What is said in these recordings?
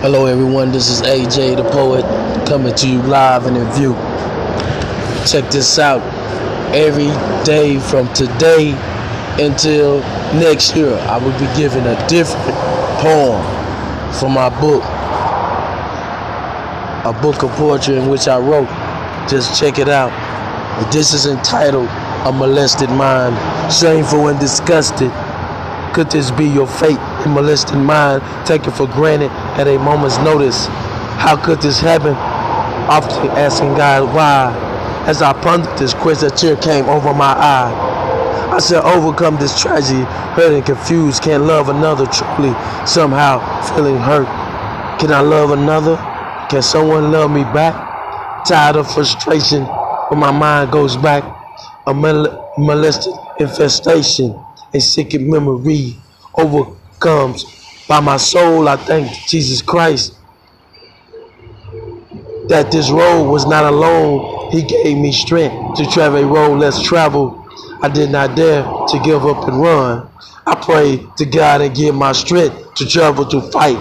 Hello, everyone. This is AJ the Poet coming to you live and in view. Check this out. Every day from today until next year, I will be giving a different poem from my book. A book of poetry in which I wrote. Just check it out. This is entitled A Molested Mind. Shameful and disgusted. Could this be your fate? Molested mind taken for granted at a moment's notice. How could this happen? Often asking God why. As I pondered this question, a tear came over my eye. I said, overcome this tragedy, hurt and confused, can't love another truly, somehow feeling hurt. Can I love another? Can someone love me back? Tired of frustration when my mind goes back, a mol- molested infestation, a sickened memory overcomes by my soul. I thank Jesus Christ that this road was not alone. He gave me strength to travel a road less traveled. I did not dare to give up and run. I pray to God and give my strength to travel to fight.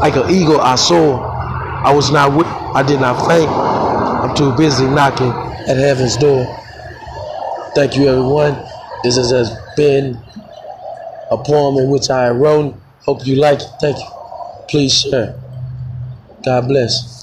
Like an eagle, I soar. I was not weak. I did not faint. I'm too busy knocking at heaven's door. Thank you, everyone. This has been a poem in which I wrote. Hope you like it. Thank you. Please share. God bless.